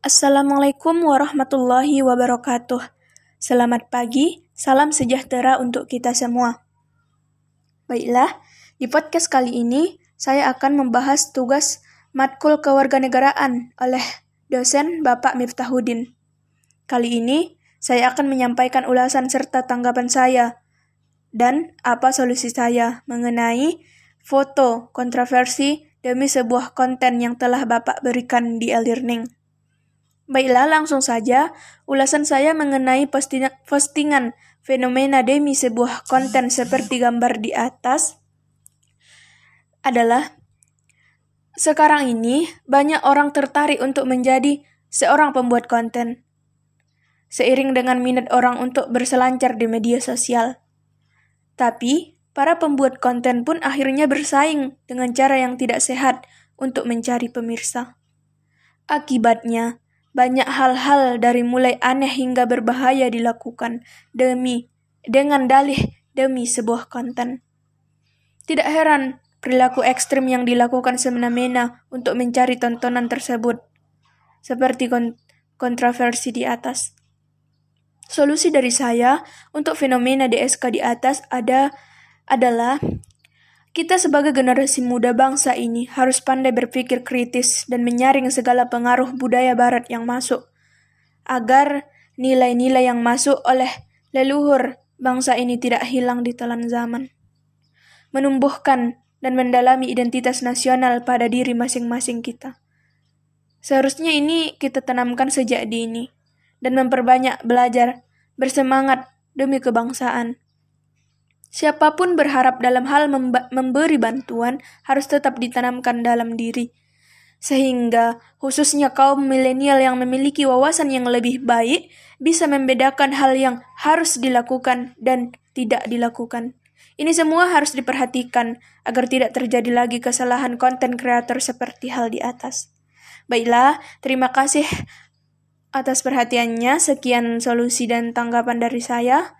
Assalamualaikum warahmatullahi wabarakatuh. Selamat pagi, salam sejahtera untuk kita semua. Baiklah, di podcast kali ini saya akan membahas tugas matkul kewarganegaraan oleh dosen Bapak Miftahudin. Kali ini saya akan menyampaikan ulasan serta tanggapan saya dan apa solusi saya mengenai foto kontroversi demi sebuah konten yang telah Bapak berikan di e-learning. Baiklah, langsung saja ulasan saya mengenai postingan fenomena demi sebuah konten seperti gambar di atas adalah sekarang ini banyak orang tertarik untuk menjadi seorang pembuat konten. Seiring dengan minat orang untuk berselancar di media sosial. Tapi, para pembuat konten pun akhirnya bersaing dengan cara yang tidak sehat untuk mencari pemirsa. Akibatnya, banyak hal-hal dari mulai aneh hingga berbahaya dilakukan demi dengan dalih demi sebuah konten. Tidak heran perilaku ekstrim yang dilakukan semena-mena untuk mencari tontonan tersebut, seperti kon kontroversi di atas. Solusi dari saya untuk fenomena DSK di atas ada adalah kita sebagai generasi muda bangsa ini harus pandai berpikir kritis dan menyaring segala pengaruh budaya barat yang masuk, agar nilai-nilai yang masuk oleh leluhur bangsa ini tidak hilang di telan zaman. Menumbuhkan dan mendalami identitas nasional pada diri masing-masing kita. Seharusnya ini kita tanamkan sejak dini dan memperbanyak belajar, bersemangat demi kebangsaan. Siapa pun berharap dalam hal memberi bantuan harus tetap ditanamkan dalam diri. Sehingga khususnya kaum milenial yang memiliki wawasan yang lebih baik bisa membedakan hal yang harus dilakukan dan tidak dilakukan. Ini semua harus diperhatikan agar tidak terjadi lagi kesalahan konten kreator seperti hal di atas. Baiklah, terima kasih atas perhatiannya. Sekian solusi dan tanggapan dari saya.